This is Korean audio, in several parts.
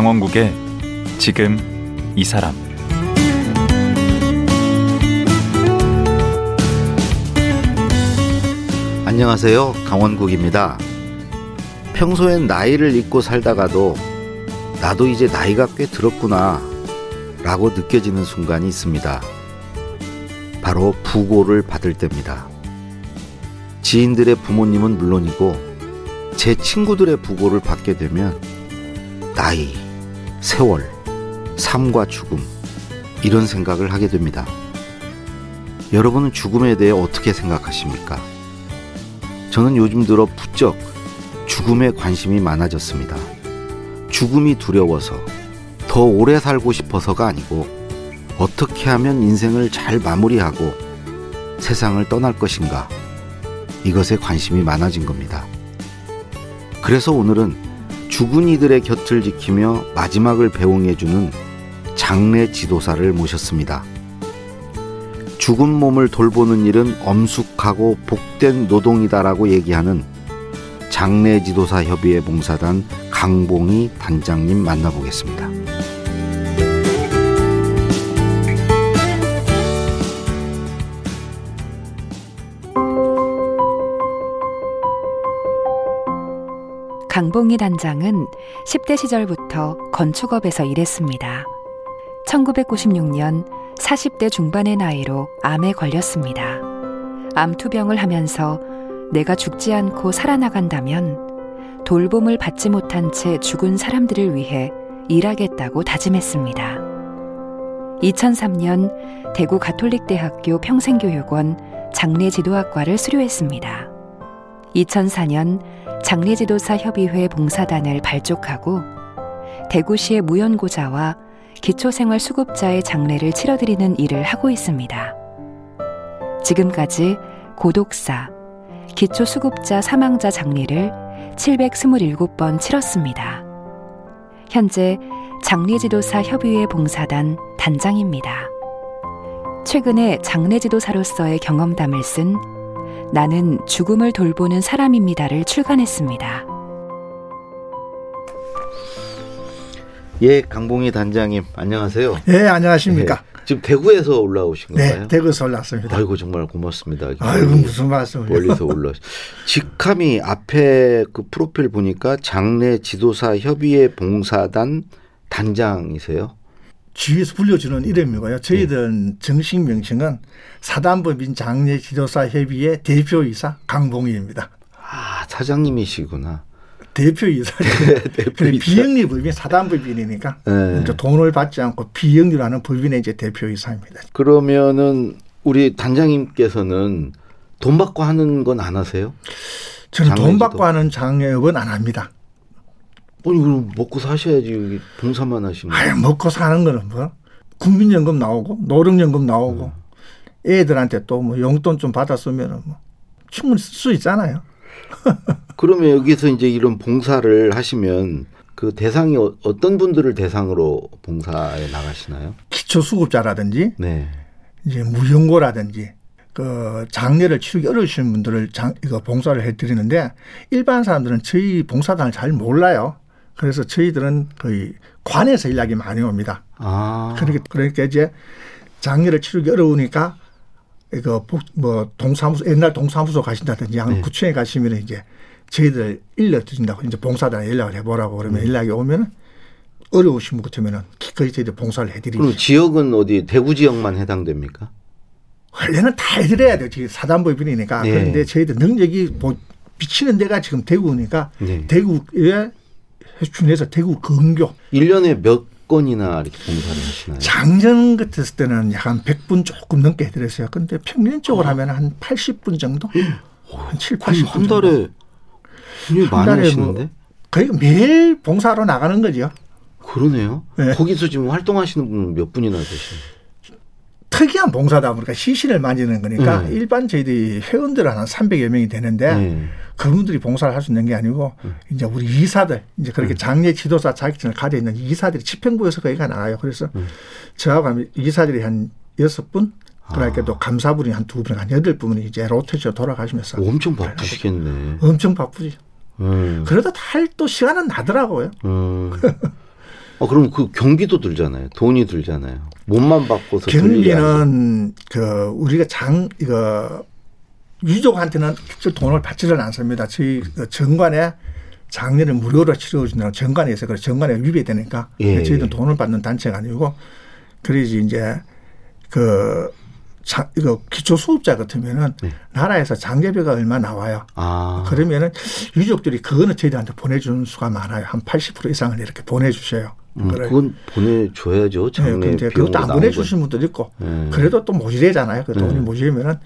강원국의 지금 이 사람 안녕하세요. 강원국입니다. 평소엔 나이를 잊고 살다가도 나도 이제 나이가 꽤 들었구나 라고 느껴지는 순간이 있습니다. 바로 부고를 받을 때입니다. 지인들의 부모님은 물론이고 제 친구들의 부고를 받게 되면 나이, 세월, 삶과 죽음 이런 생각을 하게 됩니다. 여러분은 죽음에 대해 어떻게 생각하십니까? 저는 요즘 들어 부쩍 죽음에 관심이 많아졌습니다. 죽음이 두려워서 더 오래 살고 싶어서가 아니고 어떻게 하면 인생을 잘 마무리하고 세상을 떠날 것인가 이것에 관심이 많아진 겁니다. 그래서 오늘은 죽은 이들의 곁을 지키며 마지막을 배웅해주는 장례 지도사를 모셨습니다. 죽은 몸을 돌보는 일은 엄숙하고 복된 노동이다라고 얘기하는 장례 지도사 협의회 봉사단 강봉희 단장님 만나보겠습니다. 강봉희 단장은 10대 시절부터 건축업에서 일했습니다. 1996년 40대 중반의 나이로 암에 걸렸습니다. 암 투병을 하면서 내가 죽지 않고 살아나간다면 돌봄을 받지 못한 채 죽은 사람들을 위해 일하겠다고 다짐했습니다. 2003년 대구 가톨릭대학교 평생교육원 장례지도학과를 수료했습니다. 2004년 장례지도사 협의회 봉사단을 발족하고 대구시의 무연고자와 기초생활수급자의 장례를 치러드리는 일을 하고 있습니다. 지금까지 고독사, 기초수급자 사망자 장례를 727번 치렀습니다. 현재 장례지도사 협의회 봉사단 단장입니다. 최근에 장례지도사로서의 경험담을 쓴 나는 죽음을 돌보는 사람입니다를 출간했습니다. 예, 강봉희 단장님 안녕하세요. 예, 안녕하십니까. 예, 지금 대구에서 올라오신 건가요? 네, 대구에서 올라왔습니다. 아이고 정말 고맙습니다. 아이고 무슨 말씀을 멀리서 올라. 직함이 앞에 그 프로필 보니까 장례 지도사 협의회 봉사단 단장이세요? 주위에서 불려주는 이름이고요. 저희들 네. 정식 명칭은 사단법인 장례 지도사 협의회 대표이사 강봉희입니다. 아 사장님이시구나. 대표이사. 대표이사. 비영리 법인 사단법인이니까 네. 돈을 받지 않고 비영리로 하는 법인의 이제 대표이사입니다. 그러면은 우리 단장님께서는 돈 받고 하는 건 안 하세요? 저는 돈 받고 하는 장례업은 안 합니다. 아니 그럼 먹고 사셔야지 봉사만 하시면. 아유 먹고 사는 거는 뭐 국민연금 나오고 노령연금 나오고 음. 애들한테 또 뭐 용돈 좀 받았으면은 뭐 충분히 쓸 수 있잖아요. 그러면 여기서 이제 이런 봉사를 하시면 그 대상이 어, 떤 분들을 대상으로 봉사에 나가시나요? 기초수급자라든지 네. 이제 무연고라든지 그 장례를 치르기 어려우신 분들을 장, 이거 봉사를 해드리는데 일반 사람들은 저희 봉사단을 잘 몰라요. 그래서 저희들은 거의 관에서 연락이 많이 옵니다. 아. 그러니까, 그러니까 이제 장례를 치르기 어려우니까 이거 뭐 동사무소 옛날 동사무소 가신다든지 양 네. 구청에 가시면 이제 저희들 일러 드린다고 이제 봉사단 연락을 해보라고 그러면 네. 연락이 오면 어려우신 분 같으면은 기꺼이 저희들 봉사를 해드리죠. 그럼 지역은 어디 대구 지역만 해당됩니까? 원래는 다 해드려야 돼요. 지금 사단법인이니까. 네. 그런데 저희들 능력이 뭐 비치는 데가 지금 대구니까 네. 대구에 해준해서 대구 근교. 1년에 몇 건이나 이렇게 봉사를 하시나요? 작년 같았을 때는 약 한 100분 조금 넘게 해드렸어요. 근데 평균적으로 어. 하면 한 80분 정도? 한 7, 80분. 한 달에 한 달에? 뭐 거의 매일 봉사로 나가는 거죠. 그러네요. 네. 거기서 지금 활동하시는 분몇 분이나 되시나요? 특이한 봉사다 보니까 시신을 만지는 거니까 네. 일반 저희들이 회원들은 한 300여 명이 되는데 네. 그분들이 봉사를 할 수 있는 게 아니고 네. 이제 우리 이사들 이제 그렇게 네. 장례 지도사 자격증을 가져 있는 이사들이 집행부에서 거기가 나와요. 그래서 네. 저하고 이사들이 한 여섯 분 그러니까 아. 또 감사분이 한 두 분, 한 여덟 분이 이제 로테이션 돌아가시면서 엄청 바쁘시겠네. 엄청 바쁘지. 음. 그래도 할또 시간은 나더라고요. 음. 어 그럼 그 경비도 들잖아요. 돈이 들잖아요. 몸만 바꿔서 경비는 그 우리가 장 이거 유족한테는 돈을 받지를 않습니다. 저희 그 정관에 장례를 무료로 치러준다는 정관에서 그래 정관에 위배되니까 예. 저희는 돈을 받는 단체가 아니고 그래서 이제 그 자, 이거 기초 수급자 같으면은 네. 나라에서 장례비가 얼마 나와요. 아. 그러면은 유족들이 그거는 저희들한테 보내주는 수가 많아요. 한 80% 이상을 이렇게 보내주셔요. 음, 그건 보내줘야죠. 장례 네, 그것도 안 보내주신 분도 있고 네. 그래도 또 모질해잖아요. 그 돈이 네. 모질면은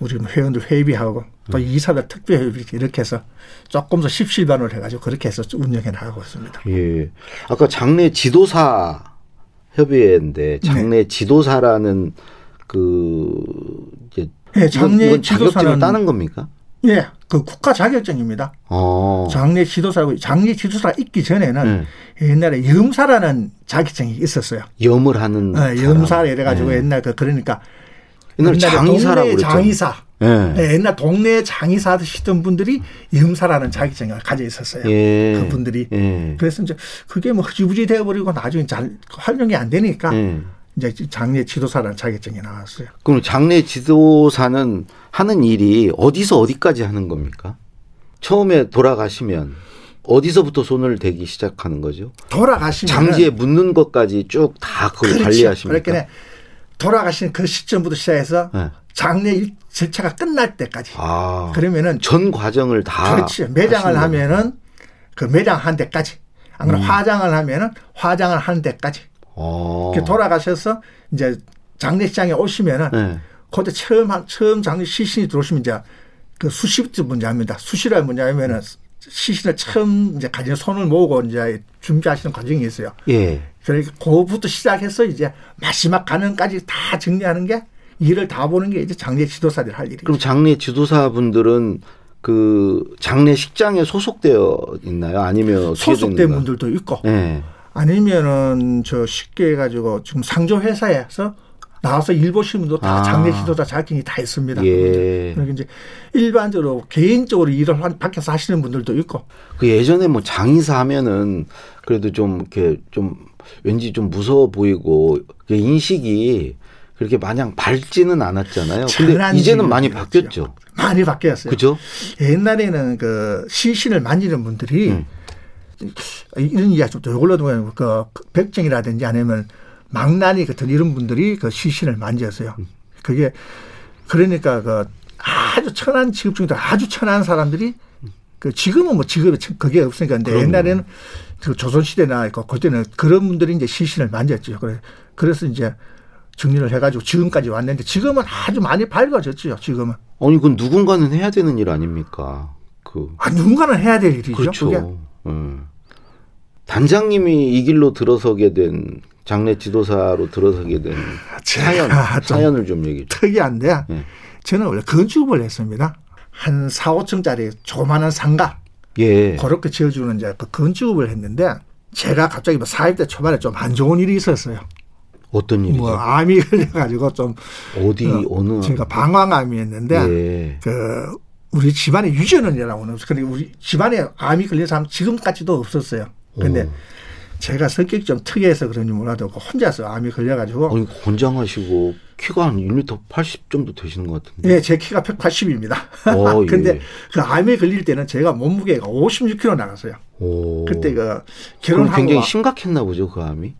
우리 회원들 회비하고 또 음. 이사들 특별회비 이렇게 해서 조금 더 십실반을 해가지고 그렇게 해서 운영해 나가고 있습니다. 예. 아까 장례 지도사 협의회인데 장례 네. 지도사라는 그 이제 예, 장례 지도사는 따는 겁니까? 예, 그 국가 자격증입니다. 어. 장례 지도사고 장례 지도사가 있기 전에는 네. 옛날에 염사라는 자격증이 있었어요. 염을 하는 네, 염사 이래 가지고 네. 옛날 그 그러니까 옛날 장의사라고 그랬죠. 장의사. 네. 네. 옛날 동네 장의사 하시던 분들이 염사라는 자격증을 가져 있었어요. 예. 그분들이. 예. 그래서 이제 그게 뭐 흐지부지 되어버리고 나중에 잘 활용이 안 되니까 예. 이제 장례 지도사라는 자격증이 나왔어요. 그럼 장례 지도사는 하는 일이 어디서 어디까지 하는 겁니까? 처음에 돌아가시면 어디서부터 손을 대기 시작하는 거죠? 돌아가시면 장지에 묻는 것까지 쭉 다 그걸. 관리하십니까? 그러니까 돌아가신 그 시점부터 시작해서 네. 장례 절차가 끝날 때까지. 아, 그러면은 전 과정을 다 그렇지. 매장을 하면은 그 매장 한 데까지. 안 그러면 음. 화장을 하면은 화장을 하는 데까지. 어. 돌아가셔서 이제 장례시장에 오시면은 네. 그때 처음 한 처음 장례 시신이 들어오시면 이제 그 수시부터 문제합니다. 수시라 뭐냐면은 시신을 처음 이제 가진 손을 모으고 이제 준비하시는 과정이 있어요. 예. 그러니까 그부터 시작해서 이제 마지막 가는까지 다 정리하는 게 일을 다 보는 게 이제 장례 지도사들 할 일이죠. 그럼 장례 지도사분들은 그 장례식장에 소속되어 있나요? 아니면 소속된 분들도 있고. 네. 아니면은 저 쉽게 해가지고 지금 상조 회사에서 나와서 일 보시는 분도 다 아. 장례 지도자 자격증이 다 있습니다. 예. 그러니까 이제 일반적으로 개인적으로 일을 밖에서 하시는 분들도 있고. 그 예전에 뭐 장의사 하면은 그래도 좀 이렇게 좀 왠지 좀 무서워 보이고 그 인식이 그렇게 마냥 밝지는 않았잖아요. 근데 이제는 많이 바뀌었죠. 많이 바뀌었어요. 그죠? 옛날에는 그 시신을 만지는 분들이 음. 이런 이야기 좀 요걸로도 그 백정이라든지 아니면 망나니 같은 이런 분들이 그 시신을 만졌어요. 음. 그게 그러니까 그 아주 천한 직업 중에도 아주 천한 사람들이 그 지금은 뭐 직업에 그게 없으니까 근데 옛날에는 그 조선시대나 그때는 그런 분들이 이제 시신을 만졌죠. 그래 그래서 이제 정리를 해가지고 지금까지 왔는데 지금은 아주 많이 밝아졌죠. 지금은. 아니 그건 누군가는 해야 되는 일 아닙니까? 그. 아 누군가는 해야 될 일이죠. 그렇죠. 그게. 음. 단장님이 이 길로 들어서게 된 장례 지도사로 들어서게 된 사연 사연을 좀 얘기. 특이한데 네. 저는 원래 건축을 했습니다. 한 4, 5층짜리 조만한 상가. 예. 그렇게 지어주는 이제 그 건축을 했는데 제가 갑자기 뭐 40대 초반에 좀 안 좋은 일이 있었어요. 어떤 일이죠? 뭐 암이 걸려가지고 좀 어디 어, 느 제가 방광암이었는데 예. 그 우리 집안에 유전원이라고는 없어. 근데 우리 집안에 암이 걸린 사람 지금까지도 없었어요. 근데 오. 제가 성격이 좀 특이해서 그런지 몰라도 그 혼자서 암이 걸려가지고. 아니, 혼장하시고 키가 한 1m 80 정도 되시는 것 같은데. 네, 제 키가 180입니다. 오, 예. 근데 그 암이 걸릴 때는 제가 몸무게가 56kg 나갔어요. 오. 그때 그 결혼하고. 굉장히 심각했나 보죠, 그 암이?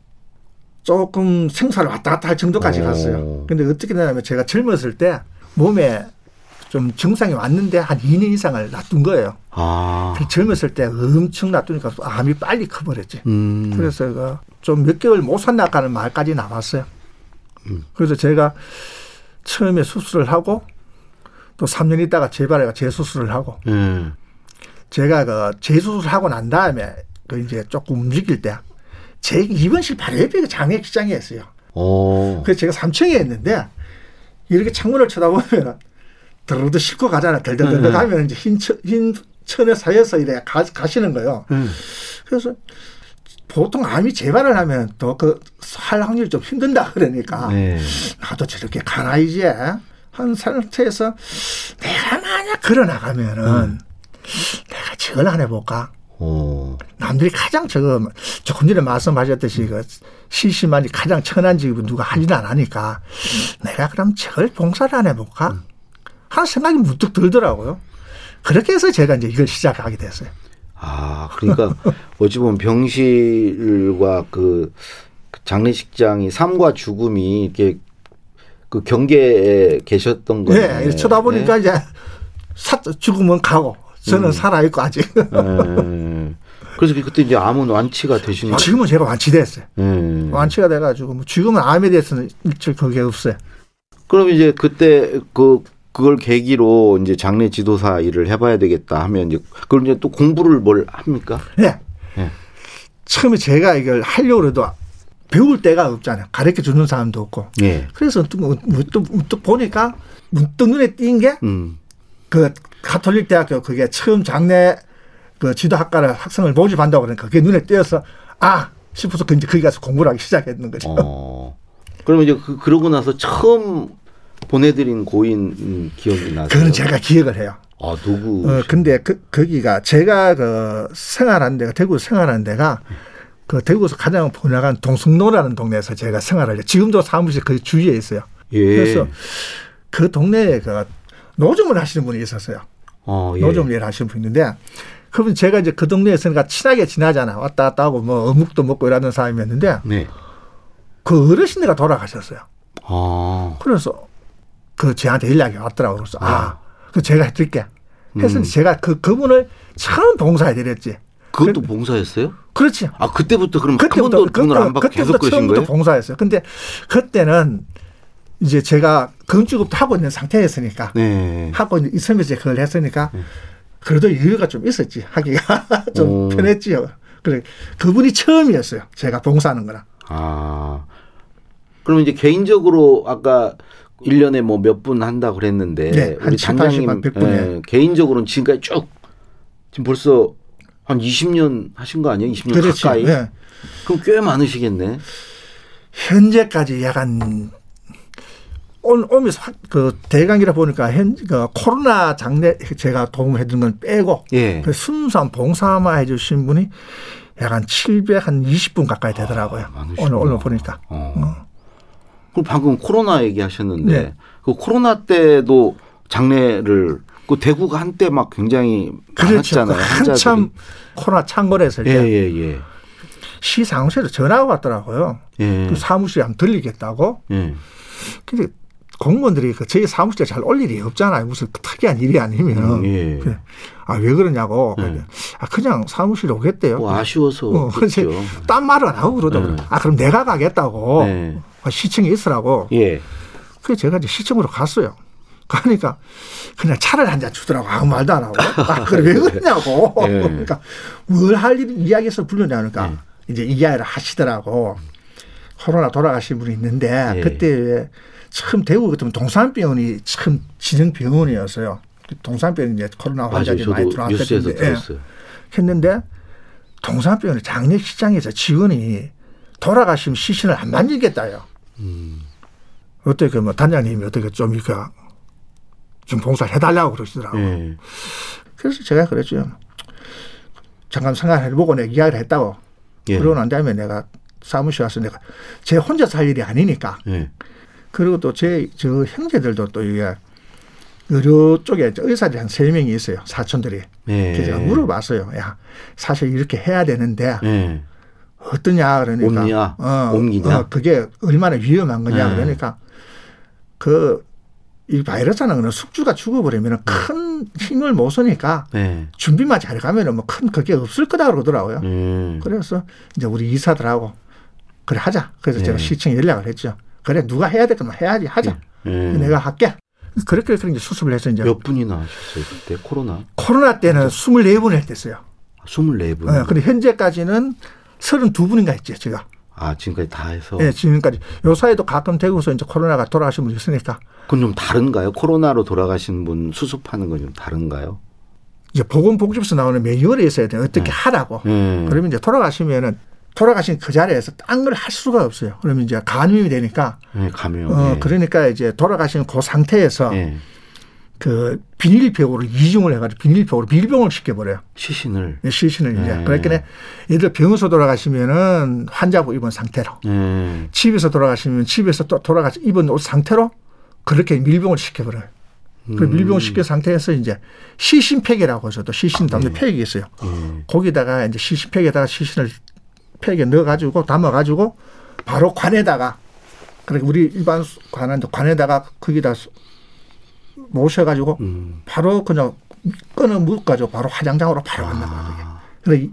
조금 생사를 왔다 갔다 할 정도까지 오. 갔어요. 근데 어떻게 되냐면 제가 젊었을 때 몸에 좀 증상이 왔는데 한 2년 이상을 놔둔 거예요. 아. 그 젊었을 때 엄청 놔두니까 암이 빨리 커버렸지. 음. 그래서 그 좀몇 개월 못 산다가는 말까지 나왔어요. 음. 그래서 제가 처음에 수술을 하고 또 3년 있다가 재발해가 재수술을 하고 음. 제가 그 재수술 하고 난 다음에 그 이제 조금 움직일 때 제 입원실 바로 옆에 그 장애 기장이었어요. 오. 그래서 제가 3층에 있는데 이렇게 창문을 쳐다보면 드르드 싣고 가잖아. 덜덜덜 음. 가면 이제 흰, 천, 흰 천에 사여서 이래 가, 가시는 거예요. 음. 그래서 보통 암이 재발을 하면 또그할 확률이 좀 힘든다 그러니까 네. 나도 저렇게 가나 이제 한 상태에서 내가 만약 걸어 나가면은 음. 내가 저걸 안 해볼까? 오. 남들이 가장 저거 조금 전에 말씀하셨듯이 그 시시만이 가장 천한 직업은 누가 하지도 않으니까 내가 그럼 저걸 봉사를 안 해볼까 음. 하는 생각이 문득 들더라고요. 그렇게 해서 제가 이제 이걸 시작하게 됐어요. 아 그러니까 어찌 보면 병실과 그 장례식장이 삶과 죽음이 이렇게 그 경계에 계셨던 거예요. 네, 쳐다보니까 네. 이제 사, 죽으면 가고 저는 음. 살아 있고 아직. 네. 그래서 그때 이제 암은 완치가 되신 거예요? 지금은 제가 완치됐어요. 네. 완치가 돼가지고 뭐 지금은 암에 대해서는 일절 그게 없어요. 그럼 이제 그때 그 그걸 계기로 이제 장례 지도사 일을 해봐야 되겠다 하면 이제 그걸 이제 또 공부를 뭘 합니까? 네. 네. 처음에 제가 이걸 하려고 해도 배울 데가 없잖아요. 가르쳐 주는 사람도 없고. 네. 그래서 또 문득, 문득 보니까 문득 눈에 띈 게그 음. 가톨릭 대학교 그게 처음 장례 그 지도학과를 학생을 모집한다고 그러니까 그게 눈에 띄어서 아 싶어서 그 이제 거기 가서 공부를 하기 시작했는 거죠. 어. 그러면 이제 그, 그러고 나서 처음 보내드린 고인 기억이 나요. 그거는 제가 기억을 해요. 아 누구? 어 근데 그 거기가 제가 그 생활한 데가 대구 생활한 데가 그 대구에서 가장 번화한 동승로라는 동네에서 제가 생활을 해요. 지금도 사무실 그 주위에 있어요. 예. 그래서 그 동네에 그 노점을 하시는 분이 있었어요. 어, 예. 노점 일 하시는 분이 있는데 그러면 제가 이제 그 동네에 있으니까 친하게 지나잖아. 왔다 갔다 하고 뭐 어묵도 먹고 이러는 사람이었는데 네. 그 어르신네가 돌아가셨어요. 아. 그래서 그 저한테 연락이 왔더라고요. 그래서 아, 아그 제가 해드릴게. 해서 음. 제가 그 그분을 처음 봉사해드렸지. 그것도 그, 봉사였어요? 그렇지. 아 그때부터 그럼 그때부터 한 번도 돈을 안 받고 계속 그러신 거예요? 봉사했어요. 근데 그때는 이제 제가 건축업도 하고 있는 상태였으니까 네. 하고 있으면서 그걸 했으니까 네. 그래도 여유가 좀 있었지 하기가 좀 오. 편했지요. 그래 그분이 처음이었어요. 제가 봉사하는 거라. 아 그럼 이제 개인적으로 아까 1년에 뭐 몇 분 한다고 그랬는데 네, 우리 단장님 예, 개인적으로는 지금까지 쭉 지금 벌써 한 20년 하신 거 아니에요? 20년 그렇지. 가까이. 네. 그럼 꽤 많으시겠네. 현재까지 약간 오면서 그 대강이라 보니까 현 그 코로나 장례 제가 도움해 준 건 빼고 예. 그 순수한 봉사만 해 주신 분이 약간 700 한 20분 가까이 되더라고요. 아, 오늘 오늘 보니까. 어. 어. 그럼 방금 코로나 얘기하셨는데 네. 그 코로나 때도 장례를 그 대구가 한때 막 굉장히 그렇죠. 많았잖아요. 그 한참 코로나 창궐했을 때. 예, 예, 예. 시 사무실에 전화가 왔더라고요. 예. 그 사무실에 한번 들리겠다고. 예. 근데 공무원들이 그 저희 사무실에 잘 올 일이 없잖아요. 무슨 특이한 일이 아니면. 음, 예. 그래. 아, 왜 그러냐고. 예. 아, 그냥 사무실에 오겠대요. 뭐 아쉬워서. 어, 그렇죠. 딴 말을 안 하고 그러더라고요. 예. 아, 그럼 내가 가겠다고. 예. 아, 시청에 있으라고. 예. 그래서 제가 이제 시청으로 갔어요. 그러니까 그냥 차를 한 잔 주더라고. 아무 말도 안 하고. 아, 그래, 왜 그러냐고. 예. 그러니까 뭘 할 일, 이야기해서 불렀냐니까 예. 이제 이야기를 하시더라고. 코로나 돌아가신 분이 있는데 예. 그때 처음 대구 같으면 동산병원이 처음 진흥병원이었어요. 동산병이 이제 코로나 환자들이 많이 들어왔던데 예. 했는데 동산병원의 장례식장에서 직원이 돌아가시면 시신을 안 만지겠다요. 음. 어떻게 뭐 단장님이 어떻게 좀 이렇게 좀 봉사를 해달라고 그러시더라고요. 예. 그래서 제가 그랬죠. 잠깐 생각해보고 내가 이야기를 했다고. 예. 그러고 난 다음에 내가 사무실 와서 내가 제 혼자 살 일이 아니니까 예. 그리고 또 제 저 형제들도 또 이게 의료 쪽에 의사들이 한 세 명이 있어요. 사촌들이. 네. 그래서 제가 물어봤어요. 야, 사실 이렇게 해야 되는데 네. 어떠냐 그러니까. 옮냐? 어, 옮기냐? 어, 그게 얼마나 위험한 거냐 네. 그러니까 그 이 바이러스는 숙주가 죽어버리면 큰 힘을 못 쓰니까 네. 준비만 잘 가면은 뭐 큰 그게 없을 거다 그러더라고요. 음. 그래서 이제 우리 이사들하고 그래 하자. 그래서 제가 네. 시청에 연락을 했죠. 그래 누가 해야 될 거면 해야지 하자. 네. 내가 할게. 그렇게 그런 게 수습을 해서 이제 몇 분이나 하셨어요 그때 코로나? 코로나 때는 24분을 했댔어요. 24분. 네, 근데 현재까지는 32분인가 했죠, 제가. 아, 지금까지 다 해서? 네, 지금까지. 요 사이도 가끔 대구에서 이제 코로나가 돌아가신 분이 있으니까. 그건 좀 다른가요? 코로나로 돌아가신 분 수습하는 건 좀 다른가요? 이제 보건복지부에서 나오는 매뉴얼이 있어야 돼요. 어떻게 네. 하라고. 네. 그러면 이제 돌아가시면은 돌아가신 그 자리에서 딴 걸 할 수가 없어요. 그러면 이제 감염이 되니까. 네, 감염. 어, 네. 그러니까 이제 돌아가신 그 상태에서 네. 그 비닐병으로 이중을 해가지고 비닐병으로 밀병을 시켜버려요. 시신을. 네, 시신을 이제. 네. 그러니까 예를 병원에서 돌아가시면은 환자복 입은 상태로. 네. 집에서 돌아가시면 집에서 또 돌아가시 입은 옷 상태로 그렇게 밀병을 시켜버려요. 그 음. 밀병 시켜 상태에서 이제 시신 팩이라고 해서 또 시신 담는 네. 팩이 있어요. 네. 거기다가 이제 시신 팩에다가 시신을 팩에 넣어가지고 담아가지고 바로 관에다가 그러니까 우리 일반 관한도 관에다가 거기다 모셔가지고 음. 바로 그냥 끊어 묶어가지고 바로 화장장으로 바로 간단 말이에요. 아. 그래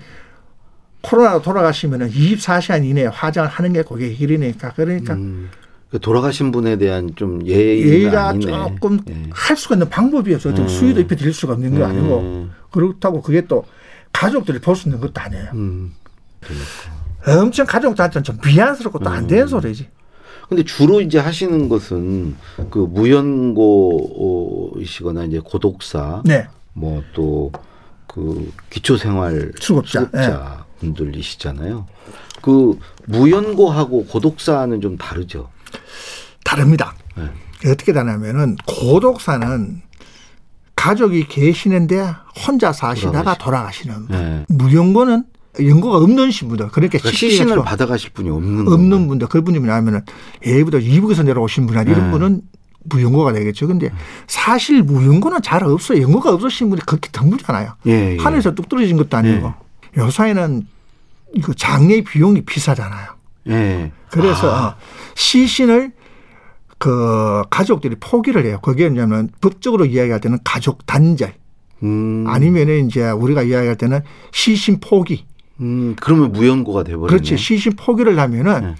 코로나 돌아가시면은 24시간 이내에 화장을 하는 게 그게 길이니까 그러니까 음. 그 돌아가신 분에 대한 좀 예의가 아니네. 조금 예. 할 수가 있는 방법이어서 음. 수위도 입혀 드릴 수가 없는 거 아니고 음. 그렇다고 그게 또 가족들이 볼 수 있는 것도 아니에요. 음. 그러니까. 엄청 가족들한테는 좀 미안스럽고 또 안 되는 음. 소리지. 근데 주로 이제 하시는 것은 그 무연고이시거나 이제 고독사, 네. 뭐또 그 기초생활 수급자, 수급자 네. 분들이시잖아요. 그 무연고하고 고독사는 좀 다르죠. 다릅니다. 네. 어떻게 다냐면은 고독사는 가족이 계시는데 혼자 사시다가 돌아가시는 네. 무연고는 연고가 없는 신분들 그러니까, 그러니까 시신을 받아가실 분이 없는 없는 건가요? 분들 그분이 뭐냐면은 예부터 이북에서 내려오신 이런 네. 분은 무연고가 되겠죠. 근데 사실 무연고는 잘 없어요. 연고가 없으신 분이 그렇게 드물잖아요. 예, 예. 하늘에서 뚝 떨어진 것도 아니고 예. 요사에는 이거 장례 비용이 비싸잖아요. 예. 그래서 아. 시신을 그 가족들이 포기를 해요. 그게 뭐냐면 법적으로 이야기할 때는 가족 단절. 음. 아니면은 이제 우리가 이야기할 때는 시신 포기. 음, 그러면 무연고가 돼버리네. 그렇지. 시신 포기를 하면은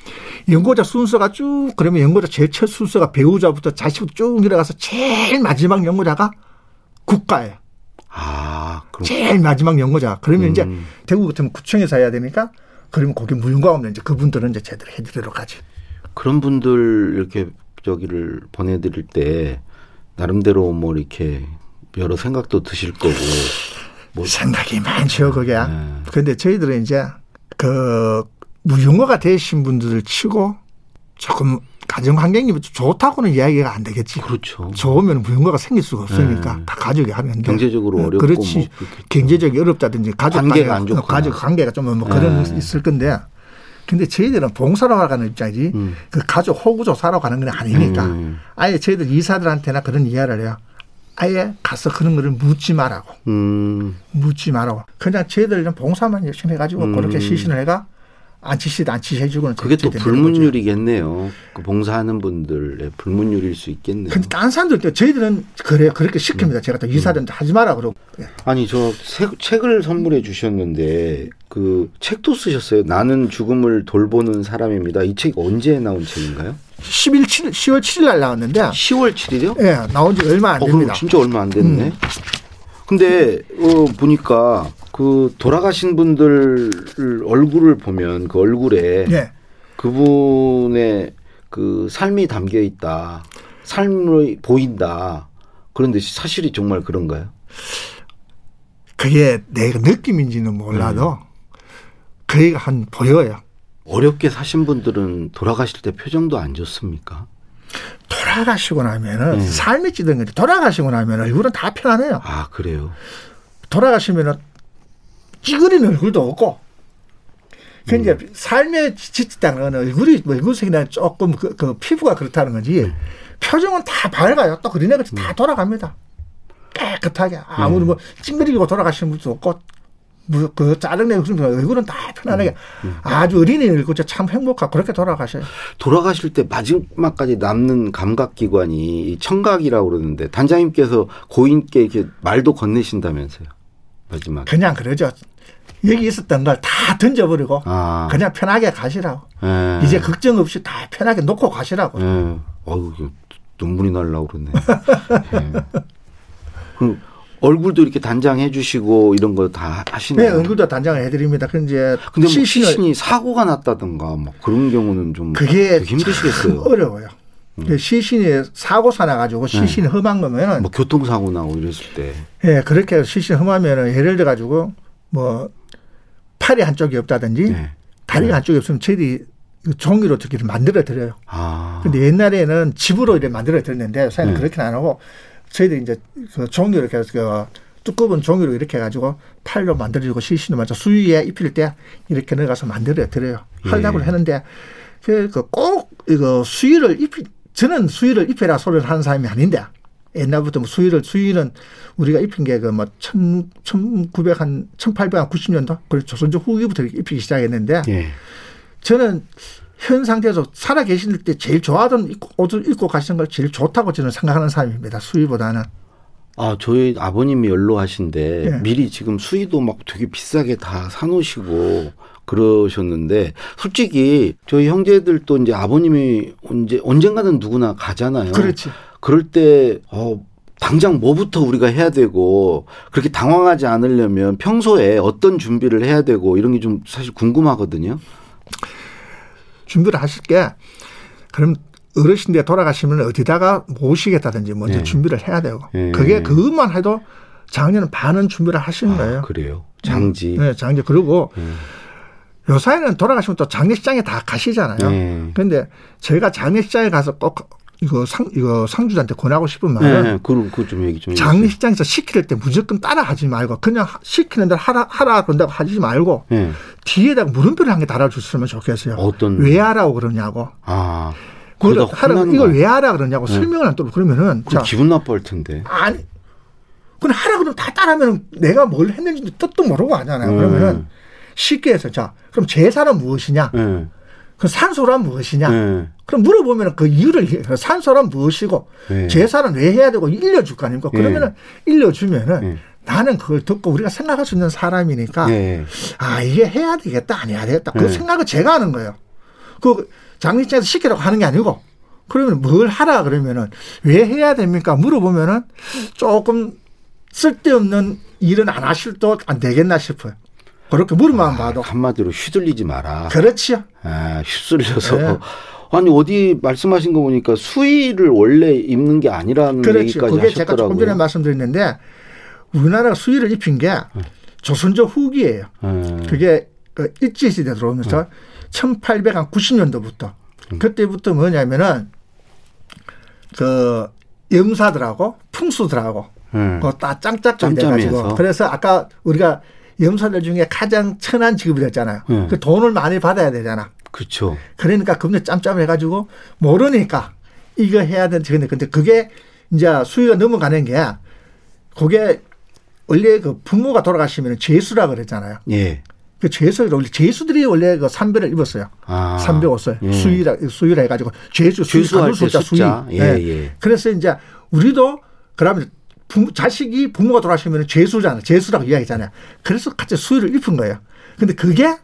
네. 연고자 순서가 쭉 그러면 연고자 제일 첫 순서가 배우자부터 자식부터 쭉 내려가서 제일 마지막 연고자가 국가예요. 아, 그렇 제일 마지막 연고자. 그러면 음. 이제 대구 같으면 구청에서 해야 되니까 그러면 거기 무연고가 없는 이제 그분들은 이제 제대로 해드리도록 하지. 그런 분들 이렇게 저기를 보내드릴 때 나름대로 뭐 이렇게 여러 생각도 드실 거고 뭐 생각이 많죠, 그게. 네. 근데 저희들은 이제 그 무용어가 되신 분들을 치고 조금 가정 환경이 좋다고는 이야기가 안 되겠지. 그렇죠. 좋으면 무용어가 생길 수가 없으니까 네. 다 가족이 하면 돼. 경제적으로 네, 어렵고 그렇지. 뭐 경제적이 어렵다든지 가족 관계가 안 좋고 가족 관계가 좀뭐 그런 네. 있을 건데. 근데 저희들은 봉사로 가는 입장이지 음. 그 가족 호구조사로 가는 건 아니니까 음. 아예 저희들 이사들한테나 그런 이해를 해요. 아예 가서 그런 거를 묻지 말라고. 음. 묻지 말라고. 그냥 저희들은 봉사만 열심히 해가지고 음. 그렇게 시신을 해가 안치시도 안치해주고는 그게 또 불문율이겠네요. 그 봉사하는 분들의 불문율일 수 있겠네요. 근데 딴 사람들 저희들은 그래 그렇게 시킵니다. 음. 제가 또 이사들 음. 하지 마라 그러고. 아니 저 책을 선물해 주셨는데 그 책도 쓰셨어요. 나는 죽음을 돌보는 사람입니다. 이 책이 언제 나온 책인가요? 10일 7일 10월 7일 날 나왔는데 10월 7일이요? 예, 네, 나온 지 얼마 안 어, 됩니다. 진짜 얼마 안 됐네. 음. 근데 어 보니까 그 돌아가신 분들 얼굴을 보면 그 얼굴에 네. 그분의 그 삶이 담겨 있다. 삶이 보인다. 그런데 사실이 정말 그런가요? 그게 내가 느낌인지는 몰라도 음. 그게 한 보여요. 어렵게 사신 분들은 돌아가실 때 표정도 안 좋습니까? 돌아가시고 나면은 네. 삶이 찌든 건데 돌아가시고 나면 얼굴은 다 편안해요. 아 그래요. 돌아가시면은 찌그리는 얼굴도 없고. 그 이제 음. 삶에 지치다는 얼굴이 뭐 얼굴색이나 조금 그, 그, 피부가 그렇다는 거지 음. 표정은 다 밝아요. 또 애가 다 음. 돌아갑니다. 깨끗하게 아무리 네. 뭐 찡그리고 돌아가시는 분도 없고 뭐 그 짜증내고 그러면 얼굴은 다 편안하게 음, 음. 아주 어린이 얼굴 참 행복하고 그렇게 돌아가셔요. 돌아가실 때 마지막까지 남는 감각 기관이 청각이라고 그러는데 단장님께서 고인께 이렇게 말도 건네신다면서요. 마지막. 그냥 그러죠. 여기 있었던 걸 다 던져버리고 아. 그냥 편하게 가시라고. 에. 예. 이제 걱정 없이 다 편하게 놓고 가시라고. 에. 예. 어우 눈물이 날라고 그러네. 예. 그 얼굴도 이렇게 단장해 주시고 이런 거 다 하시나요? 네, 얼굴도 단장을 해드립니다. 근데 근데 뭐 시신이 사고가 났다든가 뭐 그런 경우는 좀 그게 힘드시겠어요. 어려워요. 음. 그 시신이 사고 사나 가지고 시신이 네. 험한 거면은 뭐 교통사고 나고 이랬을 때. 예, 네, 그렇게 시신 험하면은 예를 들어 가지고 뭐 팔이 한쪽이 없다든지 네. 다리가 네. 한쪽이 없으면 저희들이 종이로 저기를 만들어 드려요. 아. 근데 옛날에는 집으로 이렇게 만들어 드렸는데 요새는 네. 그렇게는 안 하고 저희들이 이제 그 종이로 이렇게 해서 그 두꺼운 종이로 이렇게 해가지고 팔로 만들어주고 시신을 맞춰 수위에 입힐 때 이렇게 넣어가서 만들어 드려요. 하려고 예. 했는데 그꼭 이거 수위를 입히 저는 수위를 입혀라 소리를 하는 사람이 아닌데 옛날부터 뭐 수위를 수위는 우리가 입힌 게 그뭐 천, 천구백 한 천팔백 한 구십 년도 그래서 조선조 후기부터 입히기 시작했는데 예. 저는 현 상태에서 살아 계실 때 제일 좋아하던 옷을 입고 가시는 걸 제일 좋다고 저는 생각하는 사람입니다. 수위보다는. 아, 저희 아버님이 연로하신데 네. 미리 지금 수위도 막 되게 비싸게 다 사놓으시고 그러셨는데 솔직히 저희 형제들도 이제 아버님이 언제 언젠가는 누구나 가잖아요. 그렇지. 그럴 때 어. 당장 뭐부터 우리가 해야 되고 그렇게 당황하지 않으려면 평소에 어떤 준비를 해야 되고 이런 게 좀 사실 궁금하거든요. 준비를 하실 게 그럼 어르신들 돌아가시면 어디다가 모시겠다든지 먼저 네. 준비를 해야 되고 네. 그게 그것만 해도 작년은 반은 준비를 하시는 아, 거예요. 그래요. 장지. 네, 장지. 그리고 음. 요사이는 돌아가시면 또 장례식장에 다 가시잖아요. 네. 그런데 제가 장례식장에 가서 꼭 이거 상 이거 상주한테 권하고 싶은 말은 네, 그, 그좀 얘기 좀 장례식장에서 시킬 때 무조건 따라하지 말고 그냥 시키는 대로 하라 하라 그런다고 하지 말고 네. 뒤에다가 물음표를 한 개 달아줬으면 좋겠어요. 어떤 왜 하라고 그러냐고. 아. 그러 하라 이걸 왜 하라 그러냐고 네. 설명을 안또 그러면은 자, 기분 나빠할 텐데. 아니. 그럼 하라 그러면 다 따라하면 내가 뭘 했는지 뜻도 모르고 하잖아요. 네. 그러면은 쉽게 해서 자 그럼 제사는 무엇이냐? 네. 그 산소란 무엇이냐? 네. 그럼 물어보면 그 이유를 산소란 무엇이고 네. 제사는 왜 해야 되고 일려줄 거 아닙니까? 네. 그러면은 일려주면은 네. 나는 그걸 듣고 우리가 생각할 수 있는 사람이니까 네. 아 이게 해야 되겠다 안 해야 되겠다 그 생각을 제가 하는 거예요. 그 장례식장에서 시키라고 하는 게 아니고 그러면 뭘 하라 그러면은 왜 해야 됩니까? 물어보면은 조금 쓸데없는 일은 안 하실 도 안 되겠나 싶어요. 그렇게 물만 아, 봐도 한마디로 휘둘리지 마라. 그렇지요. 아, 휩쓸려서 네. 아니 어디 말씀하신 거 보니까 수의를 원래 입는 게 아니라는 그렇지. 얘기까지 그게 하셨더라고요. 제가 조금 전에 말씀드렸는데 우리나라가 수의를 입힌 게 네. 조선조 후기예요. 네. 그게 그 일제 시대 들어오면서 네. 1890년도부터 음. 그때부터 뭐냐면은 그 염사들하고 풍수들하고 음. 그다 짱짝짱 돼가지고 그래서 아까 우리가 염소들 중에 가장 천한 직업이 됐잖아요. 네. 그 돈을 많이 받아야 되잖아. 그렇죠. 그러니까 금리 짬짬해가지고 모르니까 이거 해야 되는데 근데 근데 그게 이제 수위가 넘어가는 게 그게 원래 그 부모가 돌아가시면 죄수라 그랬잖아요. 예. 그 죄수 원래 죄수들이 원래 그 삼배를 입었어요. 아. 삼배 옷을 예. 수위라 수위라 해가지고 죄수 때 수위. 예, 예. 예. 그래서 이제 우리도 그러면 부모, 자식이 부모가 돌아가시면 죄수잖아. 죄수라고 이야기잖아요. 그래서 같이 수위를 입은 거예요. 근데 그게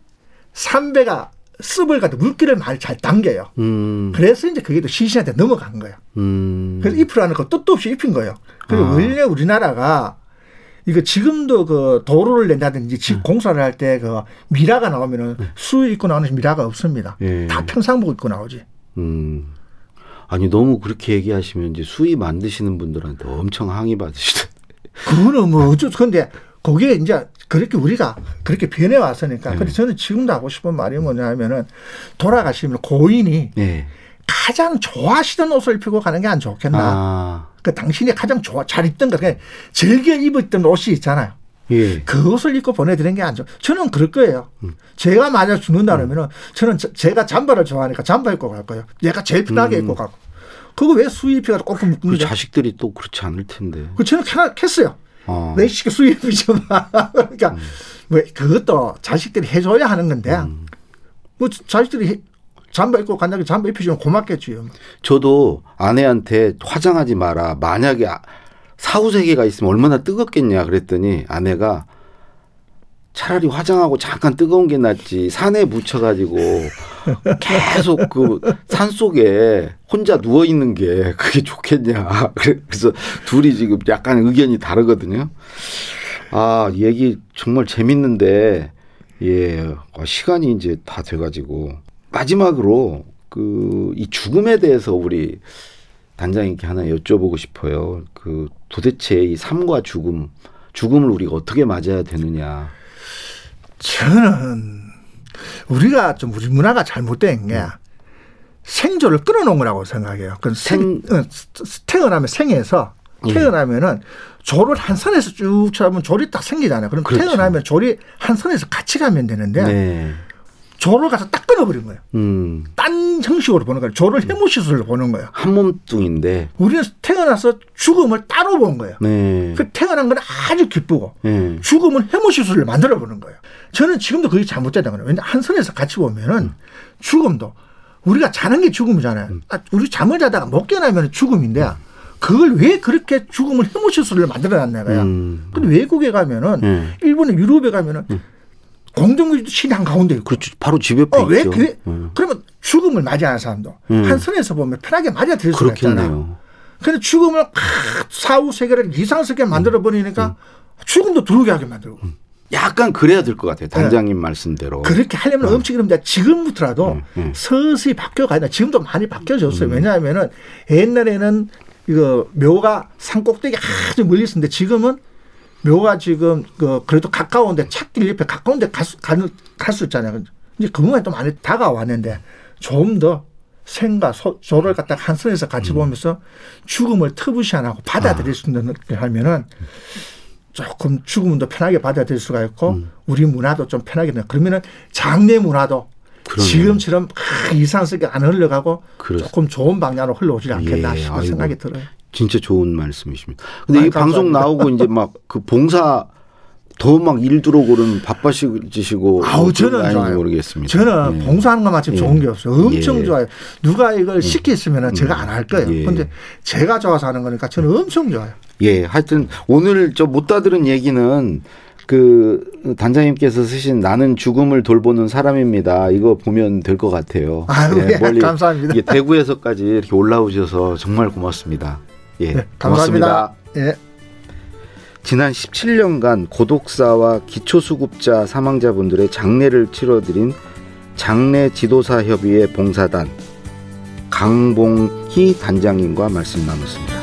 삼배가 습을 갖다 물기를 많이 잘 당겨요. 음. 그래서 이제 그게 또 시신한테 넘어간 거예요. 음. 그래서 입으라는 거 뜻도 없이 입힌 거예요. 그리고 아. 원래 우리나라가 이거 지금도 그 도로를 낸다든지 집 음. 공사를 할 때 그 미라가 나오면은 음. 수 입고 나오는 미라가 없습니다. 예. 다 평상복 입고 나오지. 음. 아니 너무 그렇게 얘기하시면 이제 수위 만드시는 분들한테 엄청 항의 받으시더. 그거는 뭐 어쩔 수 근데 거기에 이제 그렇게 우리가 그렇게 변해 왔으니까. 네. 근데 저는 지금도 하고 싶은 말이 뭐냐면은 돌아가시면 고인이 네. 가장 좋아하시던 옷을 입히고 가는 게 안 좋겠나. 아. 그 당신이 가장 좋아 잘 입던 거 그냥 즐겨 입었던 옷이 있잖아요. 예. 그 옷을 입고 보내드리는 게 안 좋아. 저는 그럴 거예요. 음. 제가 만약 죽는다 그러면은 음. 저는 제가 잠바를 좋아하니까 잠바 입고 갈 거예요. 얘가 제일 편하게 음. 입고 가고. 그거 왜 수입이 꼭 묶는 그 자식들이 또 그렇지 않을 텐데. 그 저는 캐어요 어. 내 시계 수입이 좀. 그러니까 음. 뭐 그것도 자식들이 해줘야 하는 건데 음. 뭐 자식들이 잠바 입고 간다고 잠바 입혀주면 고맙겠지요. 저도 아내한테 화장하지 마라. 만약에 사후세계가 있으면 얼마나 뜨겁겠냐 그랬더니 아내가 차라리 화장하고 잠깐 뜨거운 게 낫지 산에 묻혀가지고 계속 그 산 속에 혼자 누워 있는 게 그게 좋겠냐 그래서 둘이 지금 약간 의견이 다르거든요. 아 얘기 정말 재밌는데 예 아, 시간이 이제 다 돼가지고 마지막으로 그 이 죽음에 대해서 우리 단장님께 하나 여쭤보고 싶어요. 그 도대체 이 삶과 죽음, 죽음을 우리가 어떻게 맞아야 되느냐. 저는 우리가 좀 우리 문화가 잘못된 게 음. 생조를 끊어놓은 거라고 생각해요. 그 생, 생 어, 태어나면 생에서 예. 태어나면은 조를 한 선에서 쭉 쳐면 조리 딱 생기잖아요. 그럼 그렇죠. 태어나면 조리 한 선에서 같이 가면 되는데 네. 조를 가서 딱 끊어버린 거예요. 음. 딴 형식으로 보는 거예요. 조를 해모시술로 보는 거예요. 한 몸뚱인데. 우리는 태어나서 죽음을 따로 본 거예요. 네. 그 태어난 건 아주 기쁘고 네. 죽음은 해모시술을 만들어 보는 거예요. 저는 지금도 그게 잘못됐다고 거예요. 왜냐 한 선에서 같이 보면은 음. 죽음도 우리가 자는 게 죽음이잖아요. 음. 아, 우리 잠을 자다가 못 깨나면 죽음인데 음. 그걸 왜 그렇게 죽음을 해모시술을 만들어 놨냐고요. 음. 근데 외국에 가면은 음. 일본에 유럽에 가면은 음. 공동묘지도 시내 한가운데 있고. 그렇죠. 바로 집 옆에 어, 왜 있죠. 그, 음. 그러면 죽음을 맞이하는 사람도 음. 한 선에서 보면 편하게 맞아들일 수가 있잖아요. 근데 죽음을 사후 세계를 이상스럽게 만들어 버리니까 음. 죽음도 두렵게 하게 만들고. 음. 약간 그래야 될 것 같아요. 단장님 네. 말씀대로. 그렇게 하려면 어. 음식이 그런데 지금부터라도 음, 음. 서서히 바뀌어가야 돼. 지금도 많이 바뀌어졌어요. 음. 왜냐하면은 옛날에는 이거 묘가 산 꼭대기 아주 멀리 있었는데 지금은 묘가 지금 그 그래도 가까운데 찾길 옆에 가까운데 갈수 있잖아요. 이제 그분이 또 많이 다가왔는데 좀 더 생과 소, 조를 갖다가 한 선에서 같이 음. 보면서 죽음을 터부시 안 하고 받아들일 아. 수 있는 하면은 조금 죽음은 더 편하게 받아들일 수가 있고 음. 우리 문화도 좀 편하게 되 그러면은 장례 문화도 그러네요. 지금처럼 이상스럽게 안 흘러가고 그렇... 조금 좋은 방향으로 흘러오지 않겠나 예. 싶은 생각이 들어요. 진짜 좋은 말씀이십니다. 근데 이 감사합니다. 방송 나오고 이제 막 그 봉사 더 막 일 들어오고 그러면 바빠지시고 아우 저는 좋아요. 모르겠습니다. 저는 예. 봉사하는 것만큼 예. 좋은 게 없어요. 엄청 예. 좋아요. 누가 이걸 음. 시켰으면 음. 제가 안 할 거예요. 예. 근데 제가 좋아서 하는 거니까 저는 엄청 좋아요. 예, 하여튼 오늘 저 못 다 들은 얘기는 그 단장님께서 쓰신 나는 죽음을 돌보는 사람입니다. 이거 보면 될 것 같아요. 아유, 예, 멀리 감사합니다. 대구에서까지 이렇게 올라오셔서 정말 고맙습니다. 예, 네, 고맙습니다. 예. 지난 17년간 고독사와 기초수급자 사망자분들의 장례를 치러드린 장례 지도사 협의회 봉사단 강봉희 단장님과 말씀 나눴습니다.